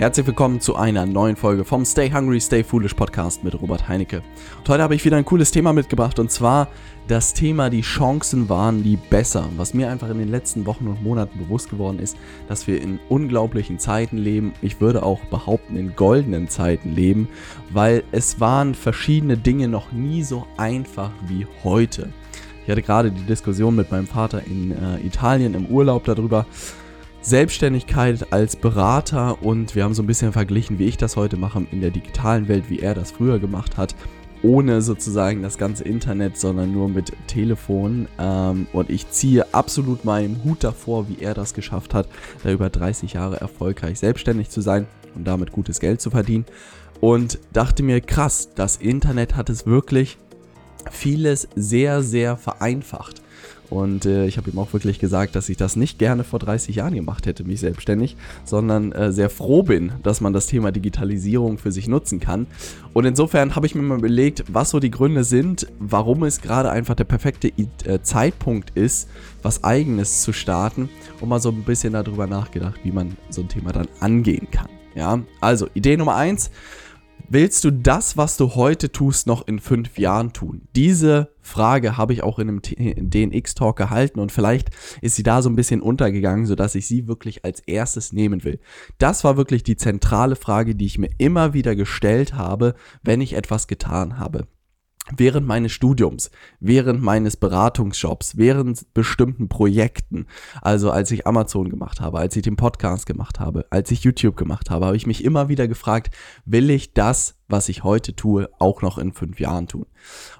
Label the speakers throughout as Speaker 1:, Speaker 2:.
Speaker 1: Herzlich willkommen zu einer neuen Folge vom Stay Hungry, Stay Foolish Podcast mit Robert Heinecke. Und heute habe ich wieder ein cooles Thema mitgebracht und zwar das Thema, die Chancen waren die besser. Was mir einfach in den letzten Wochen und Monaten bewusst geworden ist, dass wir in unglaublichen Zeiten leben. Ich würde auch behaupten, in goldenen Zeiten leben, weil es waren verschiedene Dinge noch nie so einfach wie heute. Ich hatte gerade die Diskussion mit meinem Vater in äh, Italien im Urlaub darüber, Selbstständigkeit als Berater und wir haben so ein bisschen verglichen, wie ich das heute mache in der digitalen Welt, wie er das früher gemacht hat, ohne sozusagen das ganze Internet, sondern nur mit Telefon. Ähm, und ich ziehe absolut meinen Hut davor, wie er das geschafft hat, da über 30 Jahre erfolgreich selbstständig zu sein und damit gutes Geld zu verdienen. Und dachte mir, krass, das Internet hat es wirklich vieles sehr, sehr vereinfacht. Und äh, ich habe ihm auch wirklich gesagt, dass ich das nicht gerne vor 30 Jahren gemacht hätte, mich selbstständig, sondern äh, sehr froh bin, dass man das Thema Digitalisierung für sich nutzen kann. Und insofern habe ich mir mal überlegt, was so die Gründe sind, warum es gerade einfach der perfekte äh, Zeitpunkt ist, was eigenes zu starten und mal so ein bisschen darüber nachgedacht, wie man so ein Thema dann angehen kann. Ja, also Idee Nummer eins Willst du das, was du heute tust, noch in fünf Jahren tun? Diese Frage habe ich auch in einem DNX-Talk gehalten und vielleicht ist sie da so ein bisschen untergegangen, sodass ich sie wirklich als erstes nehmen will. Das war wirklich die zentrale Frage, die ich mir immer wieder gestellt habe, wenn ich etwas getan habe während meines Studiums, während meines Beratungsjobs, während bestimmten Projekten, also als ich Amazon gemacht habe, als ich den Podcast gemacht habe, als ich YouTube gemacht habe, habe ich mich immer wieder gefragt, will ich das was ich heute tue, auch noch in fünf Jahren tun.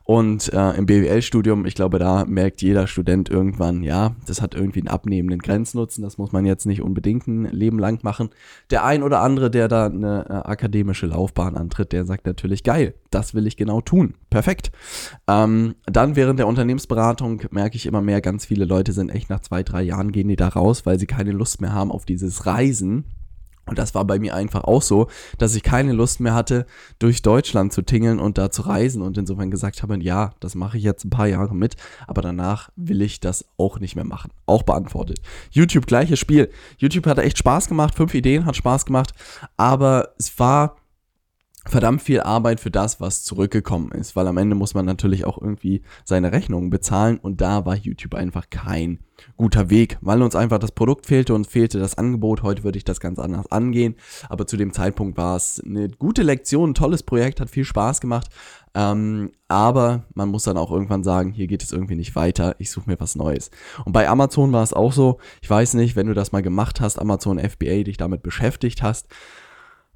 Speaker 1: Und äh, im BWL-Studium, ich glaube, da merkt jeder Student irgendwann, ja, das hat irgendwie einen abnehmenden Grenznutzen, das muss man jetzt nicht unbedingt ein Leben lang machen. Der ein oder andere, der da eine äh, akademische Laufbahn antritt, der sagt natürlich, geil, das will ich genau tun. Perfekt. Ähm, dann während der Unternehmensberatung merke ich immer mehr, ganz viele Leute sind echt nach zwei, drei Jahren gehen die da raus, weil sie keine Lust mehr haben auf dieses Reisen und das war bei mir einfach auch so, dass ich keine Lust mehr hatte, durch Deutschland zu tingeln und da zu reisen und insofern gesagt habe, ja, das mache ich jetzt ein paar Jahre mit, aber danach will ich das auch nicht mehr machen. Auch beantwortet. YouTube, gleiches Spiel. YouTube hat echt Spaß gemacht, fünf Ideen hat Spaß gemacht, aber es war verdammt viel Arbeit für das, was zurückgekommen ist, weil am Ende muss man natürlich auch irgendwie seine Rechnungen bezahlen und da war YouTube einfach kein guter Weg, weil uns einfach das Produkt fehlte und fehlte das Angebot. Heute würde ich das ganz anders angehen, aber zu dem Zeitpunkt war es eine gute Lektion, ein tolles Projekt, hat viel Spaß gemacht, ähm, aber man muss dann auch irgendwann sagen, hier geht es irgendwie nicht weiter, ich suche mir was Neues. Und bei Amazon war es auch so, ich weiß nicht, wenn du das mal gemacht hast, Amazon FBA, dich damit beschäftigt hast,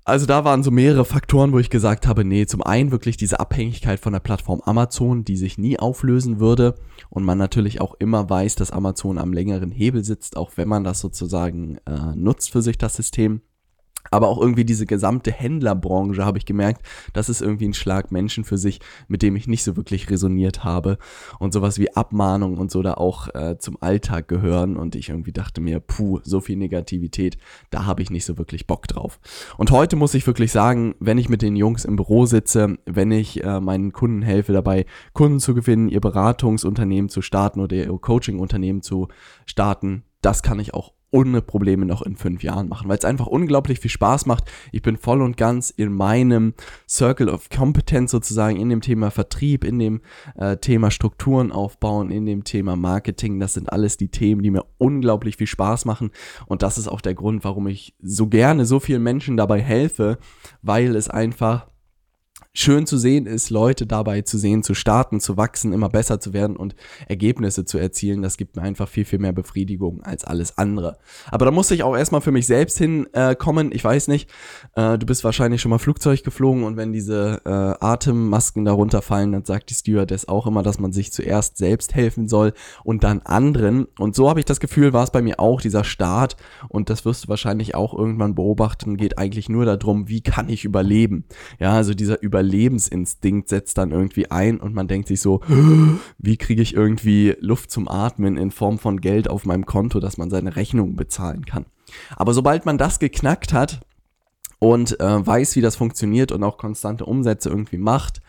Speaker 1: also da waren so mehrere Faktoren, wo ich gesagt habe, nee, zum einen wirklich diese Abhängigkeit von der Plattform Amazon, die sich nie auflösen würde und man natürlich auch immer weiß, dass Amazon am längeren Hebel sitzt, auch wenn man das sozusagen äh, nutzt für sich das System aber auch irgendwie diese gesamte Händlerbranche habe ich gemerkt, das ist irgendwie ein Schlag Menschen für sich, mit dem ich nicht so wirklich resoniert habe und sowas wie Abmahnung und so da auch äh, zum Alltag gehören und ich irgendwie dachte mir, puh, so viel Negativität, da habe ich nicht so wirklich Bock drauf. Und heute muss ich wirklich sagen, wenn ich mit den Jungs im Büro sitze, wenn ich äh, meinen Kunden helfe dabei, Kunden zu gewinnen, ihr Beratungsunternehmen zu starten oder ihr Coachingunternehmen zu starten, das kann ich auch ohne Probleme noch in fünf Jahren machen, weil es einfach unglaublich viel Spaß macht. Ich bin voll und ganz in meinem Circle of Competence sozusagen, in dem Thema Vertrieb, in dem äh, Thema Strukturen aufbauen, in dem Thema Marketing. Das sind alles die Themen, die mir unglaublich viel Spaß machen. Und das ist auch der Grund, warum ich so gerne so vielen Menschen dabei helfe, weil es einfach schön zu sehen ist, Leute dabei zu sehen, zu starten, zu wachsen, immer besser zu werden und Ergebnisse zu erzielen. Das gibt mir einfach viel, viel mehr Befriedigung als alles andere. Aber da muss ich auch erstmal für mich selbst hinkommen. Äh, ich weiß nicht, äh, du bist wahrscheinlich schon mal Flugzeug geflogen und wenn diese äh, Atemmasken darunter fallen, dann sagt die Stewardess auch immer, dass man sich zuerst selbst helfen soll und dann anderen. Und so habe ich das Gefühl, war es bei mir auch, dieser Start. Und das wirst du wahrscheinlich auch irgendwann beobachten, geht eigentlich nur darum, wie kann ich überleben. Ja, also dieser Überleben Überlebensinstinkt setzt dann irgendwie ein und man denkt sich so, wie kriege ich irgendwie Luft zum Atmen in Form von Geld auf meinem Konto, dass man seine Rechnungen bezahlen kann. Aber sobald man das geknackt hat und äh, weiß, wie das funktioniert und auch konstante Umsätze irgendwie macht,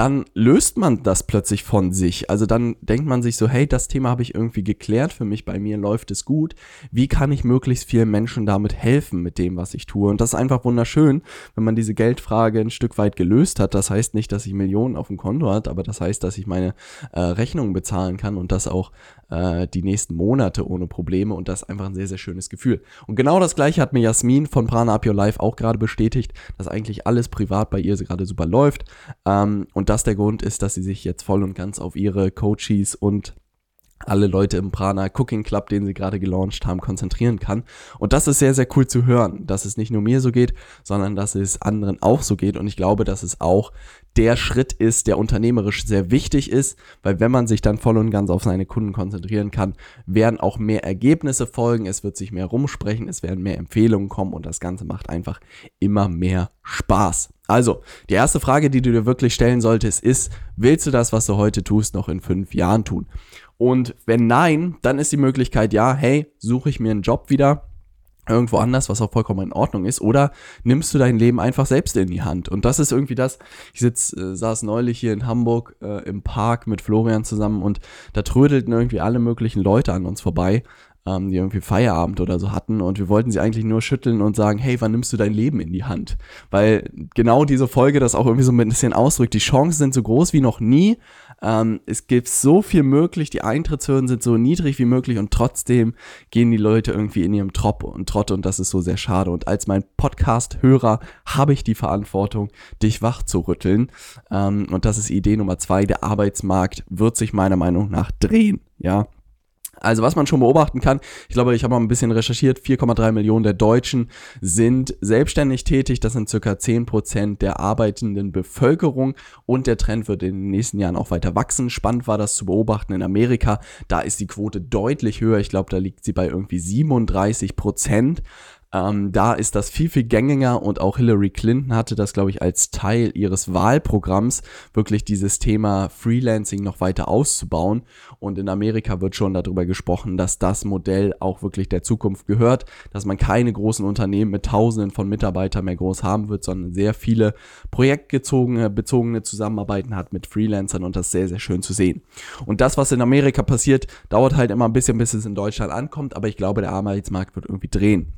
Speaker 1: dann löst man das plötzlich von sich. Also dann denkt man sich so, hey, das Thema habe ich irgendwie geklärt für mich, bei mir läuft es gut. Wie kann ich möglichst vielen Menschen damit helfen mit dem, was ich tue? Und das ist einfach wunderschön, wenn man diese Geldfrage ein Stück weit gelöst hat. Das heißt nicht, dass ich Millionen auf dem Konto hat, aber das heißt, dass ich meine äh, Rechnungen bezahlen kann und das auch äh, die nächsten Monate ohne Probleme und das ist einfach ein sehr, sehr schönes Gefühl. Und genau das gleiche hat mir Jasmin von Prana Up Your Life auch gerade bestätigt, dass eigentlich alles privat bei ihr gerade super läuft ähm, und das der Grund ist, dass sie sich jetzt voll und ganz auf ihre Coaches und alle Leute im Prana Cooking Club, den sie gerade gelauncht haben, konzentrieren kann. Und das ist sehr, sehr cool zu hören, dass es nicht nur mir so geht, sondern dass es anderen auch so geht. Und ich glaube, dass es auch der Schritt ist, der unternehmerisch sehr wichtig ist, weil wenn man sich dann voll und ganz auf seine Kunden konzentrieren kann, werden auch mehr Ergebnisse folgen, es wird sich mehr rumsprechen, es werden mehr Empfehlungen kommen und das Ganze macht einfach immer mehr Spaß. Also, die erste Frage, die du dir wirklich stellen solltest, ist, willst du das, was du heute tust, noch in fünf Jahren tun? Und wenn nein, dann ist die Möglichkeit, ja, hey, suche ich mir einen Job wieder irgendwo anders, was auch vollkommen in Ordnung ist, oder nimmst du dein Leben einfach selbst in die Hand? Und das ist irgendwie das, ich sitz, äh, saß neulich hier in Hamburg äh, im Park mit Florian zusammen und da trödelten irgendwie alle möglichen Leute an uns vorbei, ähm, die irgendwie Feierabend oder so hatten und wir wollten sie eigentlich nur schütteln und sagen, hey, wann nimmst du dein Leben in die Hand? Weil genau diese Folge das auch irgendwie so ein bisschen ausdrückt, die Chancen sind so groß wie noch nie, ähm, es gibt so viel möglich, die Eintrittshürden sind so niedrig wie möglich und trotzdem gehen die Leute irgendwie in ihrem Trop und Trott und das ist so sehr schade. Und als mein Podcast-Hörer habe ich die Verantwortung, dich wach zu rütteln. Ähm, und das ist Idee Nummer zwei. Der Arbeitsmarkt wird sich meiner Meinung nach drehen. Ja, also was man schon beobachten kann, ich glaube, ich habe mal ein bisschen recherchiert, 4,3 Millionen der Deutschen sind selbstständig tätig, das sind circa 10 Prozent der arbeitenden Bevölkerung und der Trend wird in den nächsten Jahren auch weiter wachsen. Spannend war das zu beobachten in Amerika, da ist die Quote deutlich höher, ich glaube, da liegt sie bei irgendwie 37 Prozent. Ähm, da ist das viel, viel gängiger und auch Hillary Clinton hatte das, glaube ich, als Teil ihres Wahlprogramms, wirklich dieses Thema Freelancing noch weiter auszubauen. Und in Amerika wird schon darüber gesprochen, dass das Modell auch wirklich der Zukunft gehört, dass man keine großen Unternehmen mit Tausenden von Mitarbeitern mehr groß haben wird, sondern sehr viele projektbezogene bezogene Zusammenarbeiten hat mit Freelancern und das sehr, sehr schön zu sehen. Und das, was in Amerika passiert, dauert halt immer ein bisschen, bis es in Deutschland ankommt, aber ich glaube, der Arbeitsmarkt wird irgendwie drehen.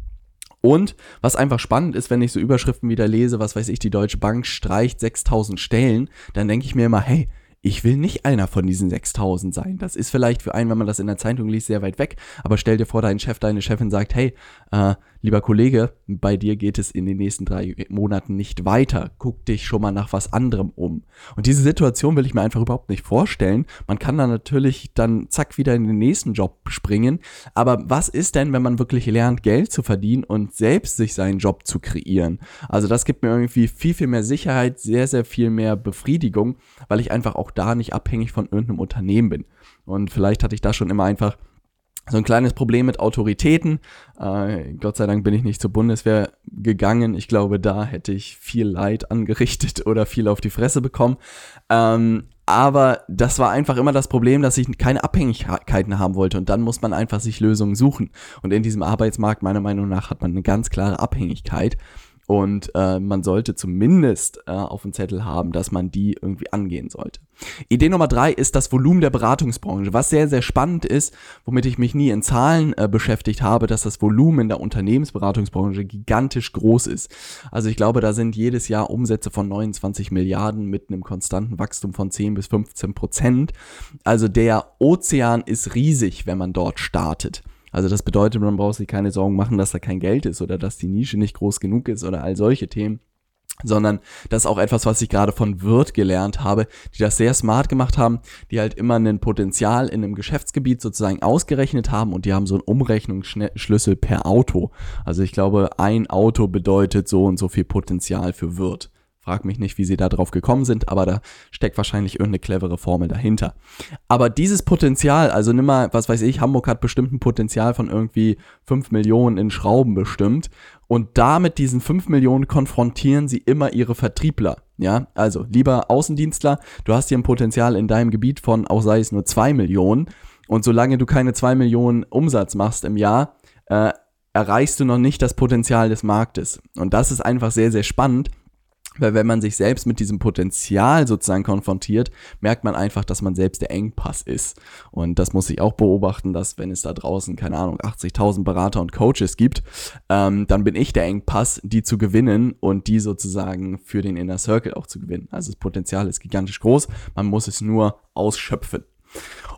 Speaker 1: Und was einfach spannend ist, wenn ich so Überschriften wieder lese, was weiß ich, die Deutsche Bank streicht 6000 Stellen, dann denke ich mir immer, hey, ich will nicht einer von diesen 6000 sein. Das ist vielleicht für einen, wenn man das in der Zeitung liest, sehr weit weg. Aber stell dir vor, dein Chef, deine Chefin sagt, hey, äh, lieber Kollege, bei dir geht es in den nächsten drei Monaten nicht weiter. Guck dich schon mal nach was anderem um. Und diese Situation will ich mir einfach überhaupt nicht vorstellen. Man kann dann natürlich dann zack wieder in den nächsten Job springen. Aber was ist denn, wenn man wirklich lernt, Geld zu verdienen und selbst sich seinen Job zu kreieren? Also das gibt mir irgendwie viel, viel mehr Sicherheit, sehr, sehr viel mehr Befriedigung, weil ich einfach auch da nicht abhängig von irgendeinem Unternehmen bin. Und vielleicht hatte ich da schon immer einfach so ein kleines Problem mit Autoritäten. Äh, Gott sei Dank bin ich nicht zur Bundeswehr gegangen. Ich glaube, da hätte ich viel Leid angerichtet oder viel auf die Fresse bekommen. Ähm, aber das war einfach immer das Problem, dass ich keine Abhängigkeiten haben wollte und dann muss man einfach sich Lösungen suchen. Und in diesem Arbeitsmarkt, meiner Meinung nach, hat man eine ganz klare Abhängigkeit. Und äh, man sollte zumindest äh, auf dem Zettel haben, dass man die irgendwie angehen sollte. Idee Nummer drei ist das Volumen der Beratungsbranche, was sehr, sehr spannend ist, womit ich mich nie in Zahlen äh, beschäftigt habe, dass das Volumen der Unternehmensberatungsbranche gigantisch groß ist. Also ich glaube, da sind jedes Jahr Umsätze von 29 Milliarden mit einem konstanten Wachstum von 10 bis 15 Prozent. Also der Ozean ist riesig, wenn man dort startet. Also das bedeutet, man braucht sich keine Sorgen machen, dass da kein Geld ist oder dass die Nische nicht groß genug ist oder all solche Themen sondern das ist auch etwas, was ich gerade von Wirt gelernt habe, die das sehr smart gemacht haben, die halt immer ein Potenzial in einem Geschäftsgebiet sozusagen ausgerechnet haben und die haben so einen Umrechnungsschlüssel per Auto. Also ich glaube, ein Auto bedeutet so und so viel Potenzial für Wirt. Frag mich nicht, wie sie da drauf gekommen sind, aber da steckt wahrscheinlich irgendeine clevere Formel dahinter. Aber dieses Potenzial, also nimm mal, was weiß ich, Hamburg hat bestimmt ein Potenzial von irgendwie 5 Millionen in Schrauben bestimmt. Und damit diesen 5 Millionen konfrontieren sie immer ihre Vertriebler. Ja, also lieber Außendienstler, du hast hier ein Potenzial in deinem Gebiet von, auch sei es nur 2 Millionen. Und solange du keine 2 Millionen Umsatz machst im Jahr, äh, erreichst du noch nicht das Potenzial des Marktes. Und das ist einfach sehr, sehr spannend Weil wenn man sich selbst mit diesem Potenzial sozusagen konfrontiert, merkt man einfach, dass man selbst der Engpass ist. Und das muss ich auch beobachten, dass wenn es da draußen, keine Ahnung, 80.000 Berater und Coaches gibt, ähm, dann bin ich der Engpass, die zu gewinnen und die sozusagen für den Inner Circle auch zu gewinnen. Also das Potenzial ist gigantisch groß, man muss es nur ausschöpfen.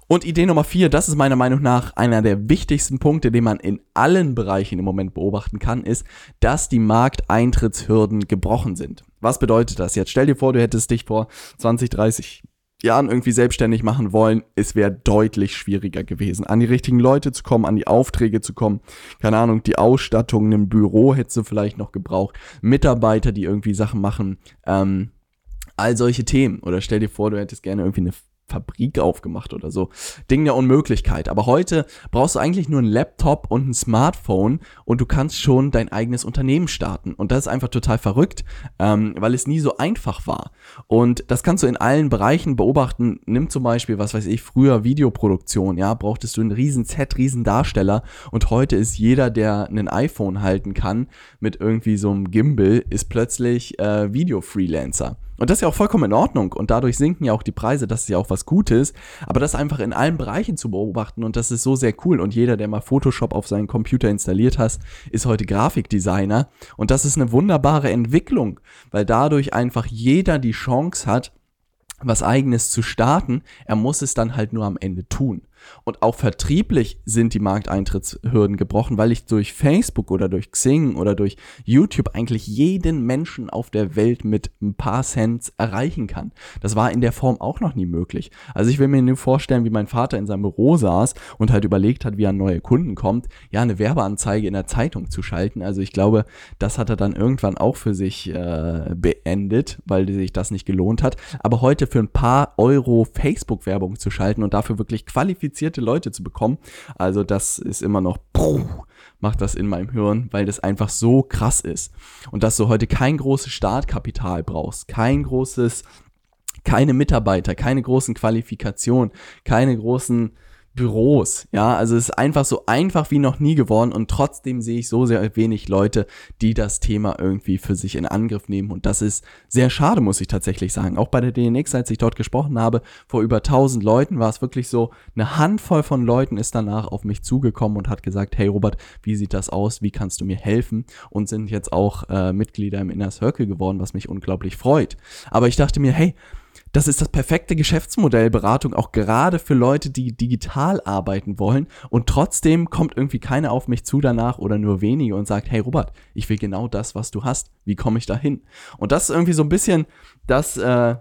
Speaker 1: Und Idee Nummer vier, das ist meiner Meinung nach einer der wichtigsten Punkte, den man in allen Bereichen im Moment beobachten kann, ist, dass die Markteintrittshürden gebrochen sind. Was bedeutet das jetzt? Stell dir vor, du hättest dich vor 20, 30 Jahren irgendwie selbstständig machen wollen, es wäre deutlich schwieriger gewesen, an die richtigen Leute zu kommen, an die Aufträge zu kommen. Keine Ahnung, die Ausstattung im Büro hättest du vielleicht noch gebraucht, Mitarbeiter, die irgendwie Sachen machen, ähm, all solche Themen. Oder stell dir vor, du hättest gerne irgendwie eine Fabrik aufgemacht oder so. Ding der Unmöglichkeit. Aber heute brauchst du eigentlich nur einen Laptop und ein Smartphone und du kannst schon dein eigenes Unternehmen starten. Und das ist einfach total verrückt, ähm, weil es nie so einfach war. Und das kannst du in allen Bereichen beobachten. Nimm zum Beispiel, was weiß ich, früher Videoproduktion, ja, brauchtest du einen riesen Set, riesen Darsteller und heute ist jeder, der ein iPhone halten kann mit irgendwie so einem Gimbal, ist plötzlich äh, Video-Freelancer. Und das ist ja auch vollkommen in Ordnung. Und dadurch sinken ja auch die Preise. Das ist ja auch was Gutes. Aber das einfach in allen Bereichen zu beobachten und das ist so sehr cool. Und jeder, der mal Photoshop auf seinen Computer installiert hat, ist heute Grafikdesigner. Und das ist eine wunderbare Entwicklung, weil dadurch einfach jeder die Chance hat, was eigenes zu starten. Er muss es dann halt nur am Ende tun. Und auch vertrieblich sind die Markteintrittshürden gebrochen, weil ich durch Facebook oder durch Xing oder durch YouTube eigentlich jeden Menschen auf der Welt mit ein paar Cents erreichen kann. Das war in der Form auch noch nie möglich. Also ich will mir nur vorstellen, wie mein Vater in seinem Büro saß und halt überlegt hat, wie er an neue Kunden kommt, ja, eine Werbeanzeige in der Zeitung zu schalten. Also ich glaube, das hat er dann irgendwann auch für sich äh, beendet, weil sich das nicht gelohnt hat. Aber heute für ein paar Euro Facebook-Werbung zu schalten und dafür wirklich qualifiziert qualifizierte Leute zu bekommen. Also das ist immer noch, macht das in meinem Hirn, weil das einfach so krass ist. Und dass du heute kein großes Startkapital brauchst, kein großes, keine Mitarbeiter, keine großen Qualifikationen, keine großen Büros. Ja, also es ist einfach so einfach wie noch nie geworden und trotzdem sehe ich so sehr wenig Leute, die das Thema irgendwie für sich in Angriff nehmen und das ist sehr schade, muss ich tatsächlich sagen. Auch bei der DNX, als ich dort gesprochen habe, vor über 1000 Leuten war es wirklich so, eine Handvoll von Leuten ist danach auf mich zugekommen und hat gesagt, hey Robert, wie sieht das aus? Wie kannst du mir helfen? Und sind jetzt auch äh, Mitglieder im Inner Circle geworden, was mich unglaublich freut. Aber ich dachte mir, hey, das ist das perfekte Geschäftsmodell Beratung, auch gerade für Leute, die digital arbeiten wollen. Und trotzdem kommt irgendwie keiner auf mich zu danach oder nur wenige und sagt, hey Robert, ich will genau das, was du hast. Wie komme ich da hin? Und das ist irgendwie so ein bisschen das, äh,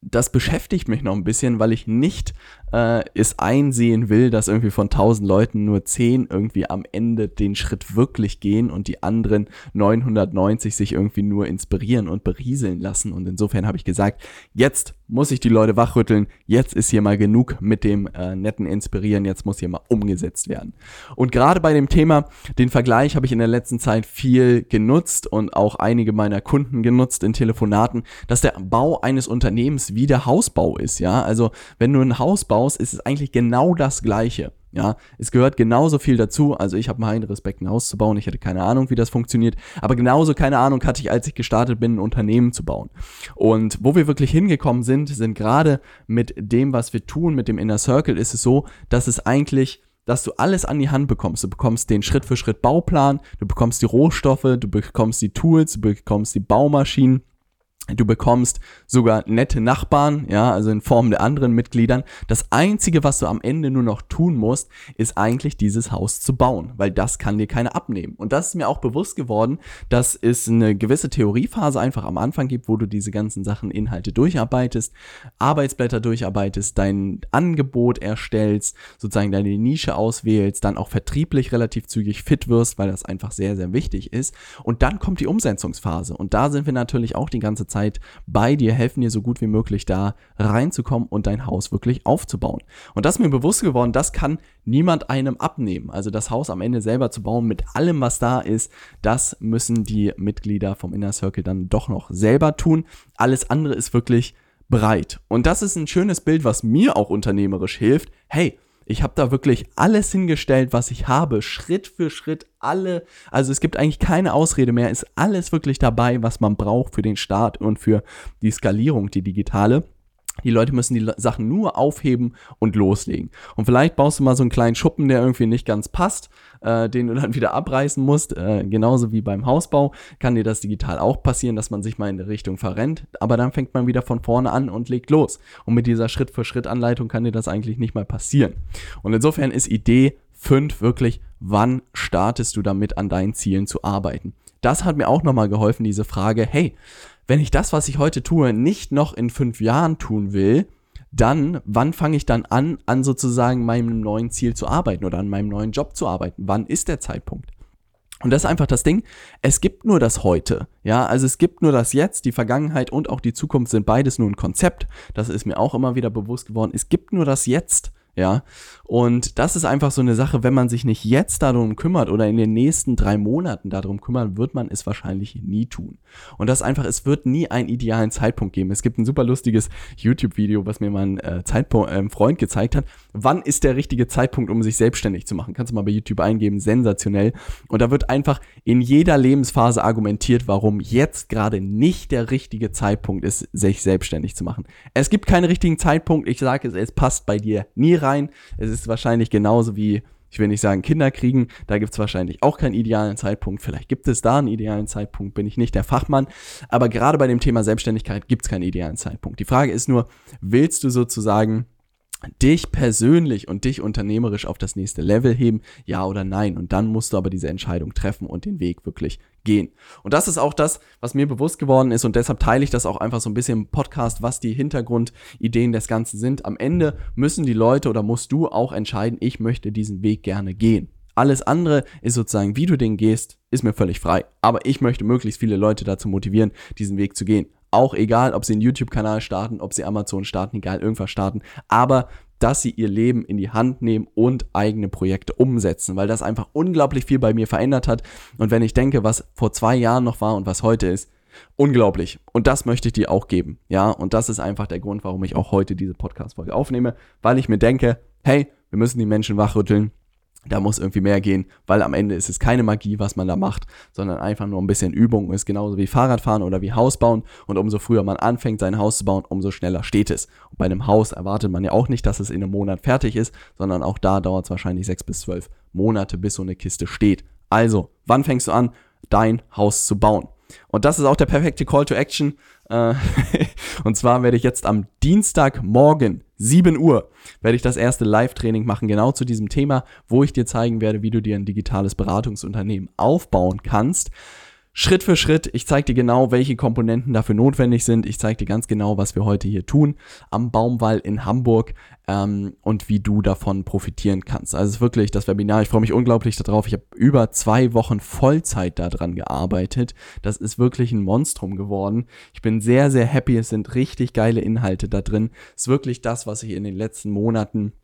Speaker 1: das beschäftigt mich noch ein bisschen, weil ich nicht äh, es einsehen will, dass irgendwie von 1000 Leuten nur 10 irgendwie am Ende den Schritt wirklich gehen und die anderen 990 sich irgendwie nur inspirieren und berieseln lassen. Und insofern habe ich gesagt, jetzt muss ich die Leute wachrütteln, jetzt ist hier mal genug mit dem äh, netten Inspirieren, jetzt muss hier mal umgesetzt werden. Und gerade bei dem Thema, den Vergleich habe ich in der letzten Zeit viel genutzt und auch einige meiner Kunden genutzt in Telefonaten, dass der Bau eines Unternehmens wie der Hausbau ist, ja. Also wenn du ein Haus baust, ist es eigentlich genau das Gleiche. Ja, es gehört genauso viel dazu. Also ich habe meinen Respekt, ein Haus zu bauen. Ich hatte keine Ahnung, wie das funktioniert. Aber genauso keine Ahnung hatte ich, als ich gestartet bin, ein Unternehmen zu bauen. Und wo wir wirklich hingekommen sind, sind gerade mit dem, was wir tun, mit dem Inner Circle, ist es so, dass es eigentlich dass du alles an die Hand bekommst. Du bekommst den Schritt für Schritt Bauplan, du bekommst die Rohstoffe, du bekommst die Tools, du bekommst die Baumaschinen Du bekommst sogar nette Nachbarn, ja, also in Form der anderen Mitgliedern. Das einzige, was du am Ende nur noch tun musst, ist eigentlich dieses Haus zu bauen, weil das kann dir keiner abnehmen. Und das ist mir auch bewusst geworden, dass es eine gewisse Theoriephase einfach am Anfang gibt, wo du diese ganzen Sachen, Inhalte durcharbeitest, Arbeitsblätter durcharbeitest, dein Angebot erstellst, sozusagen deine Nische auswählst, dann auch vertrieblich relativ zügig fit wirst, weil das einfach sehr, sehr wichtig ist. Und dann kommt die Umsetzungsphase. Und da sind wir natürlich auch die ganze Zeit bei dir, helfen dir so gut wie möglich da reinzukommen und dein Haus wirklich aufzubauen. Und das ist mir bewusst geworden, das kann niemand einem abnehmen. Also das Haus am Ende selber zu bauen mit allem, was da ist, das müssen die Mitglieder vom Inner Circle dann doch noch selber tun. Alles andere ist wirklich bereit. Und das ist ein schönes Bild, was mir auch unternehmerisch hilft. Hey, Ich habe da wirklich alles hingestellt, was ich habe, Schritt für Schritt alle, also es gibt eigentlich keine Ausrede mehr, ist alles wirklich dabei, was man braucht für den Start und für die Skalierung, die digitale. Die Leute müssen die Sachen nur aufheben und loslegen. Und vielleicht baust du mal so einen kleinen Schuppen, der irgendwie nicht ganz passt, äh, den du dann wieder abreißen musst. Äh, genauso wie beim Hausbau kann dir das digital auch passieren, dass man sich mal in der Richtung verrennt. Aber dann fängt man wieder von vorne an und legt los. Und mit dieser Schritt-für-Schritt-Anleitung kann dir das eigentlich nicht mal passieren. Und insofern ist Idee 5 wirklich, wann startest du damit an deinen Zielen zu arbeiten? Das hat mir auch nochmal geholfen, diese Frage, hey, wenn ich das, was ich heute tue, nicht noch in fünf Jahren tun will, dann, wann fange ich dann an, an sozusagen meinem neuen Ziel zu arbeiten oder an meinem neuen Job zu arbeiten? Wann ist der Zeitpunkt? Und das ist einfach das Ding. Es gibt nur das Heute. Ja, also es gibt nur das Jetzt. Die Vergangenheit und auch die Zukunft sind beides nur ein Konzept. Das ist mir auch immer wieder bewusst geworden. Es gibt nur das Jetzt. Ja, und das ist einfach so eine Sache, wenn man sich nicht jetzt darum kümmert oder in den nächsten drei Monaten darum kümmern, wird man es wahrscheinlich nie tun. Und das einfach, es wird nie einen idealen Zeitpunkt geben. Es gibt ein super lustiges YouTube-Video, was mir mein äh, Zeitpunkt, äh, Freund gezeigt hat. Wann ist der richtige Zeitpunkt, um sich selbstständig zu machen? Kannst du mal bei YouTube eingeben, sensationell. Und da wird einfach in jeder Lebensphase argumentiert, warum jetzt gerade nicht der richtige Zeitpunkt ist, sich selbstständig zu machen. Es gibt keinen richtigen Zeitpunkt. Ich sage es, es passt bei dir nie rein. Es ist wahrscheinlich genauso wie, ich will nicht sagen Kinder kriegen, da gibt es wahrscheinlich auch keinen idealen Zeitpunkt. Vielleicht gibt es da einen idealen Zeitpunkt, bin ich nicht der Fachmann. Aber gerade bei dem Thema Selbstständigkeit gibt es keinen idealen Zeitpunkt. Die Frage ist nur, willst du sozusagen dich persönlich und dich unternehmerisch auf das nächste Level heben, ja oder nein. Und dann musst du aber diese Entscheidung treffen und den Weg wirklich gehen. Und das ist auch das, was mir bewusst geworden ist und deshalb teile ich das auch einfach so ein bisschen im Podcast, was die Hintergrundideen des Ganzen sind. Am Ende müssen die Leute oder musst du auch entscheiden, ich möchte diesen Weg gerne gehen. Alles andere ist sozusagen, wie du den gehst, ist mir völlig frei. Aber ich möchte möglichst viele Leute dazu motivieren, diesen Weg zu gehen. Auch egal, ob sie einen YouTube-Kanal starten, ob sie Amazon starten, egal, irgendwas starten. Aber dass sie ihr Leben in die Hand nehmen und eigene Projekte umsetzen, weil das einfach unglaublich viel bei mir verändert hat. Und wenn ich denke, was vor zwei Jahren noch war und was heute ist, unglaublich. Und das möchte ich dir auch geben. Ja, und das ist einfach der Grund, warum ich auch heute diese Podcast-Folge aufnehme, weil ich mir denke, hey, wir müssen die Menschen wachrütteln da muss irgendwie mehr gehen, weil am Ende ist es keine Magie, was man da macht, sondern einfach nur ein bisschen Übung. Ist genauso wie Fahrradfahren oder wie Haus bauen. Und umso früher man anfängt, sein Haus zu bauen, umso schneller steht es. Und bei einem Haus erwartet man ja auch nicht, dass es in einem Monat fertig ist, sondern auch da dauert es wahrscheinlich sechs bis zwölf Monate, bis so eine Kiste steht. Also, wann fängst du an, dein Haus zu bauen? Und das ist auch der perfekte Call to Action. Äh, und zwar werde ich jetzt am Dienstagmorgen 7 Uhr werde ich das erste Live-Training machen, genau zu diesem Thema, wo ich dir zeigen werde, wie du dir ein digitales Beratungsunternehmen aufbauen kannst. Schritt für Schritt. Ich zeige dir genau, welche Komponenten dafür notwendig sind. Ich zeige dir ganz genau, was wir heute hier tun am Baumwall in Hamburg ähm, und wie du davon profitieren kannst. Also wirklich das Webinar. Ich freue mich unglaublich darauf. Ich habe über zwei Wochen Vollzeit daran gearbeitet. Das ist wirklich ein Monstrum geworden. Ich bin sehr, sehr happy. Es sind richtig geile Inhalte da drin. Es ist wirklich das, was ich in den letzten Monaten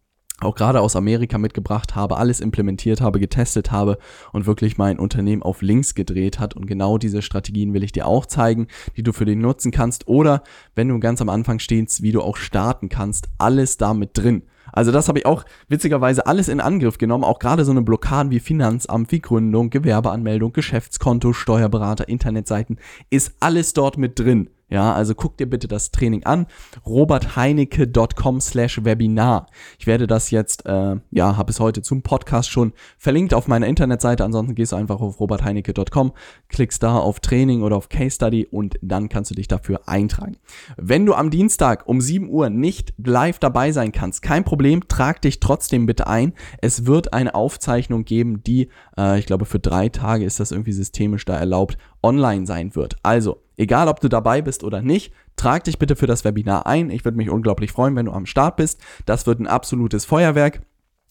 Speaker 1: auch gerade aus Amerika mitgebracht habe, alles implementiert habe, getestet habe und wirklich mein Unternehmen auf links gedreht hat. Und genau diese Strategien will ich dir auch zeigen, die du für den nutzen kannst. Oder wenn du ganz am Anfang stehst, wie du auch starten kannst, alles damit drin. Also das habe ich auch witzigerweise alles in Angriff genommen, auch gerade so eine Blockaden wie Finanzamt, wie Gründung, Gewerbeanmeldung, Geschäftskonto, Steuerberater, Internetseiten, ist alles dort mit drin. Ja, also guck dir bitte das Training an. robertheinecke.com slash Webinar. Ich werde das jetzt, äh, ja, habe es heute zum Podcast schon verlinkt auf meiner Internetseite. Ansonsten gehst du einfach auf robertheinecke.com, klickst da auf Training oder auf Case Study und dann kannst du dich dafür eintragen. Wenn du am Dienstag um 7 Uhr nicht live dabei sein kannst, kein Problem, trag dich trotzdem bitte ein. Es wird eine Aufzeichnung geben, die, äh, ich glaube, für drei Tage ist das irgendwie systemisch da erlaubt, online sein wird. Also, egal ob du dabei bist oder nicht, trag dich bitte für das Webinar ein. Ich würde mich unglaublich freuen, wenn du am Start bist. Das wird ein absolutes Feuerwerk.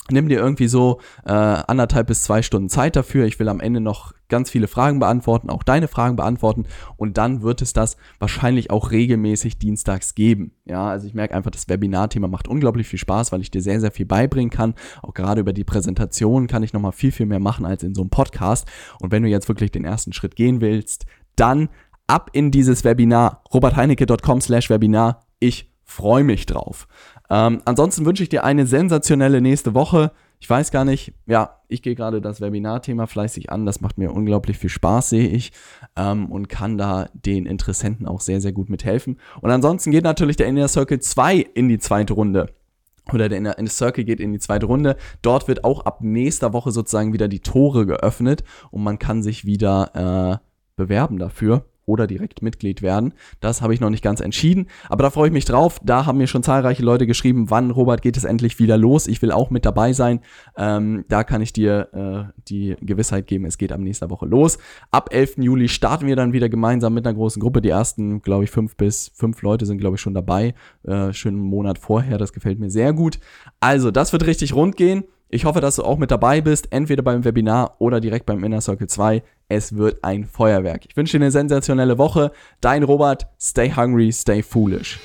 Speaker 1: Nimm dir irgendwie so äh, anderthalb bis zwei Stunden Zeit dafür. Ich will am Ende noch ganz viele Fragen beantworten, auch deine Fragen beantworten. Und dann wird es das wahrscheinlich auch regelmäßig dienstags geben. Ja, also ich merke einfach, das Webinar-Thema macht unglaublich viel Spaß, weil ich dir sehr, sehr viel beibringen kann. Auch gerade über die Präsentation kann ich nochmal viel, viel mehr machen als in so einem Podcast. Und wenn du jetzt wirklich den ersten Schritt gehen willst, dann ab in dieses Webinar, robertheinecke.com slash Webinar. Ich freue mich drauf. Ähm, ansonsten wünsche ich dir eine sensationelle nächste Woche. Ich weiß gar nicht, ja, ich gehe gerade das Webinar-Thema fleißig an. Das macht mir unglaublich viel Spaß, sehe ich. Ähm, und kann da den Interessenten auch sehr, sehr gut mithelfen. Und ansonsten geht natürlich der Inner Circle 2 in die zweite Runde oder der Inner Circle geht in die zweite Runde. Dort wird auch ab nächster Woche sozusagen wieder die Tore geöffnet und man kann sich wieder äh, bewerben dafür oder direkt Mitglied werden. Das habe ich noch nicht ganz entschieden, aber da freue ich mich drauf. Da haben mir schon zahlreiche Leute geschrieben, wann, Robert, geht es endlich wieder los? Ich will auch mit dabei sein. Ähm, da kann ich dir äh, die Gewissheit geben, es geht am nächsten Woche los. Ab 11. Juli starten wir dann wieder gemeinsam mit einer großen Gruppe. Die ersten, glaube ich, fünf bis fünf Leute sind, glaube ich, schon dabei. Äh, schönen Monat vorher, das gefällt mir sehr gut. Also, das wird richtig rund gehen. Ich hoffe, dass du auch mit dabei bist, entweder beim Webinar oder direkt beim Inner Circle 2. Es wird ein Feuerwerk. Ich wünsche dir eine sensationelle Woche. Dein Robert, stay hungry, stay foolish.